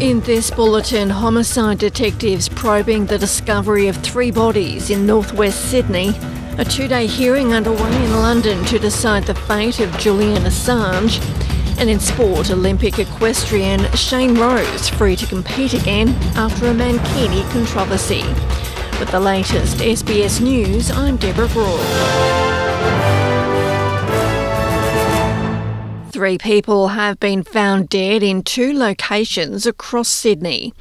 In this bulletin, homicide detectives probing the discovery of three bodies in northwest Sydney. A two day hearing underway in London to decide the fate of Julian Assange. And in sport, Olympic equestrian Shane Rose free to compete again after a Mankini controversy. With the latest SBS News, I'm Deborah Groarke. Three people have been found dead in two locations across Sydney.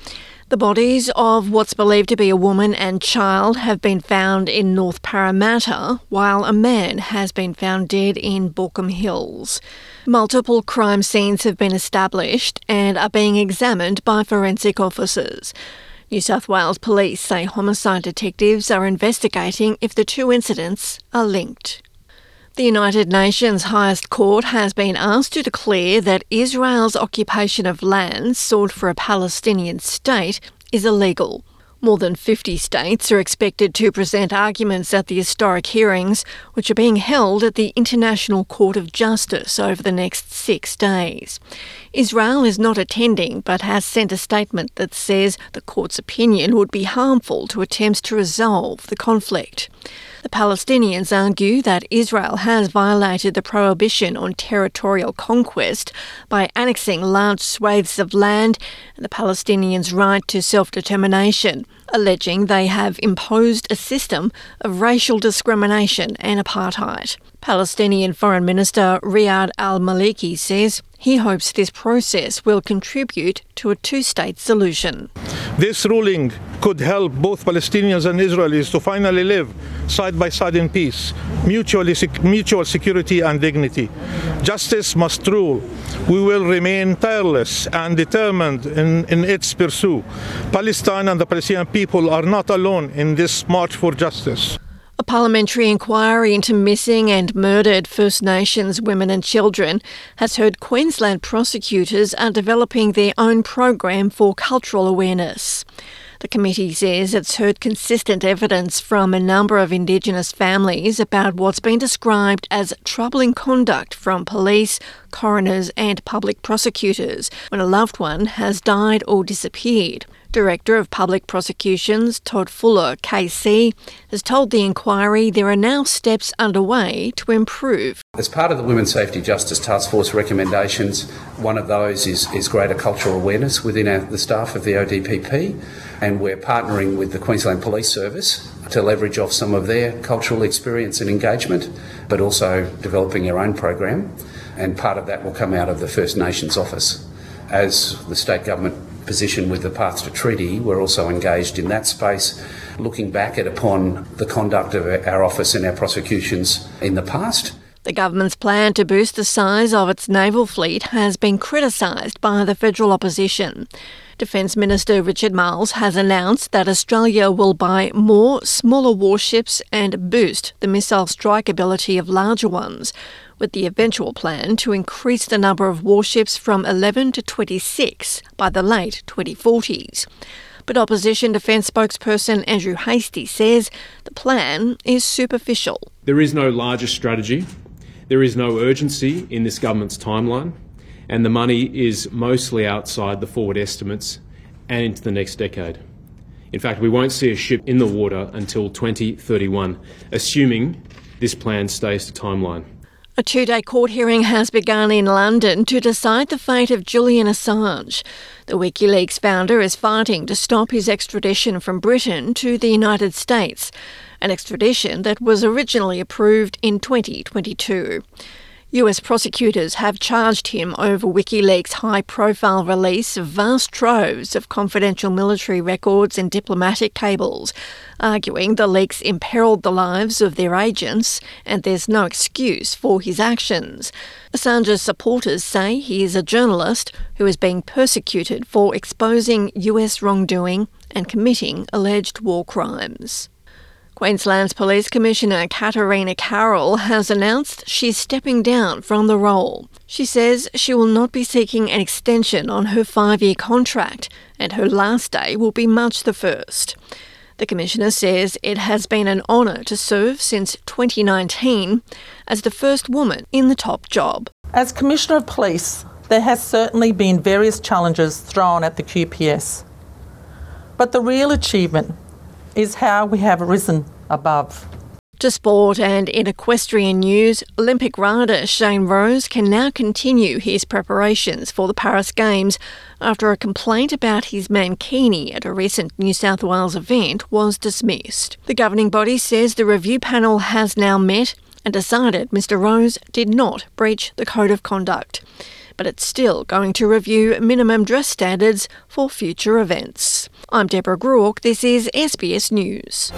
The bodies of what's believed to be a woman and child have been found in North Parramatta, while a man has been found dead in Baulkham Hills. Multiple crime scenes have been established and are being examined by forensic officers. New South Wales Police say homicide detectives are investigating if the two incidents are linked. The United Nations highest court has been asked to declare that Israel's occupation of land sought for a Palestinian state is illegal. More than 50 states are expected to present arguments at the historic hearings, which are being held at the International Court of Justice over the next six days. Israel is not attending, but has sent a statement that says the court's opinion would be harmful to attempts to resolve the conflict. The Palestinians argue that Israel has violated the prohibition on territorial conquest by annexing large swathes of land and the Palestinians' right to self determination, alleging they have imposed a system of racial discrimination and apartheid. Palestinian Foreign Minister Riyad al Maliki says he hopes this process will contribute to a two state solution. This ruling could help both Palestinians and Israelis to finally live side by side in peace, mutually, mutual security and dignity. Justice must rule. We will remain tireless and determined in, in its pursuit. Palestine and the Palestinian people are not alone in this march for justice. A parliamentary inquiry into missing and murdered First Nations women and children has heard Queensland prosecutors are developing their own program for cultural awareness. The committee says it's heard consistent evidence from a number of Indigenous families about what's been described as troubling conduct from police, coroners, and public prosecutors when a loved one has died or disappeared. Director of Public Prosecutions, Todd Fuller, KC, has told the inquiry there are now steps underway to improve. As part of the Women's Safety Justice Task Force recommendations, one of those is, is greater cultural awareness within our, the staff of the ODPP, and we're partnering with the Queensland Police Service to leverage off some of their cultural experience and engagement, but also developing our own program. And part of that will come out of the First Nations office. As the state government position with the Paths to Treaty, we're also engaged in that space, looking back at upon the conduct of our office and our prosecutions in the past. The government's plan to boost the size of its naval fleet has been criticised by the federal opposition. Defence Minister Richard Marles has announced that Australia will buy more smaller warships and boost the missile strike ability of larger ones, with the eventual plan to increase the number of warships from 11 to 26 by the late 2040s. But opposition defence spokesperson Andrew Hastie says the plan is superficial. There is no larger strategy, there is no urgency in this government's timeline, and the money is mostly outside the forward estimates and into the next decade. In fact, we won't see a ship in the water until 2031, assuming this plan stays to timeline. A two day court hearing has begun in London to decide the fate of Julian Assange. The WikiLeaks founder is fighting to stop his extradition from Britain to the United States, an extradition that was originally approved in 2022. US prosecutors have charged him over WikiLeaks' high profile release of vast troves of confidential military records and diplomatic cables, arguing the leaks imperiled the lives of their agents and there's no excuse for his actions. Assange's supporters say he is a journalist who is being persecuted for exposing US wrongdoing and committing alleged war crimes. Queensland's Police Commissioner Katarina Carroll has announced she's stepping down from the role. She says she will not be seeking an extension on her five year contract, and her last day will be March the 1st. The Commissioner says it has been an honour to serve since 2019 as the first woman in the top job. As Commissioner of Police, There has certainly been various challenges thrown at the QPS. But the real achievement is how we have risen above. To sport and in equestrian news, Olympic rider Shane Rose can now continue his preparations for the Paris Games after a complaint about his mankini at a recent New South Wales event was dismissed. The governing body says the review panel has now met and decided Mr Rose did not breach the code of conduct. But it's still going to review minimum dress standards for future events. I'm Deborah Groarke. This is SBS News.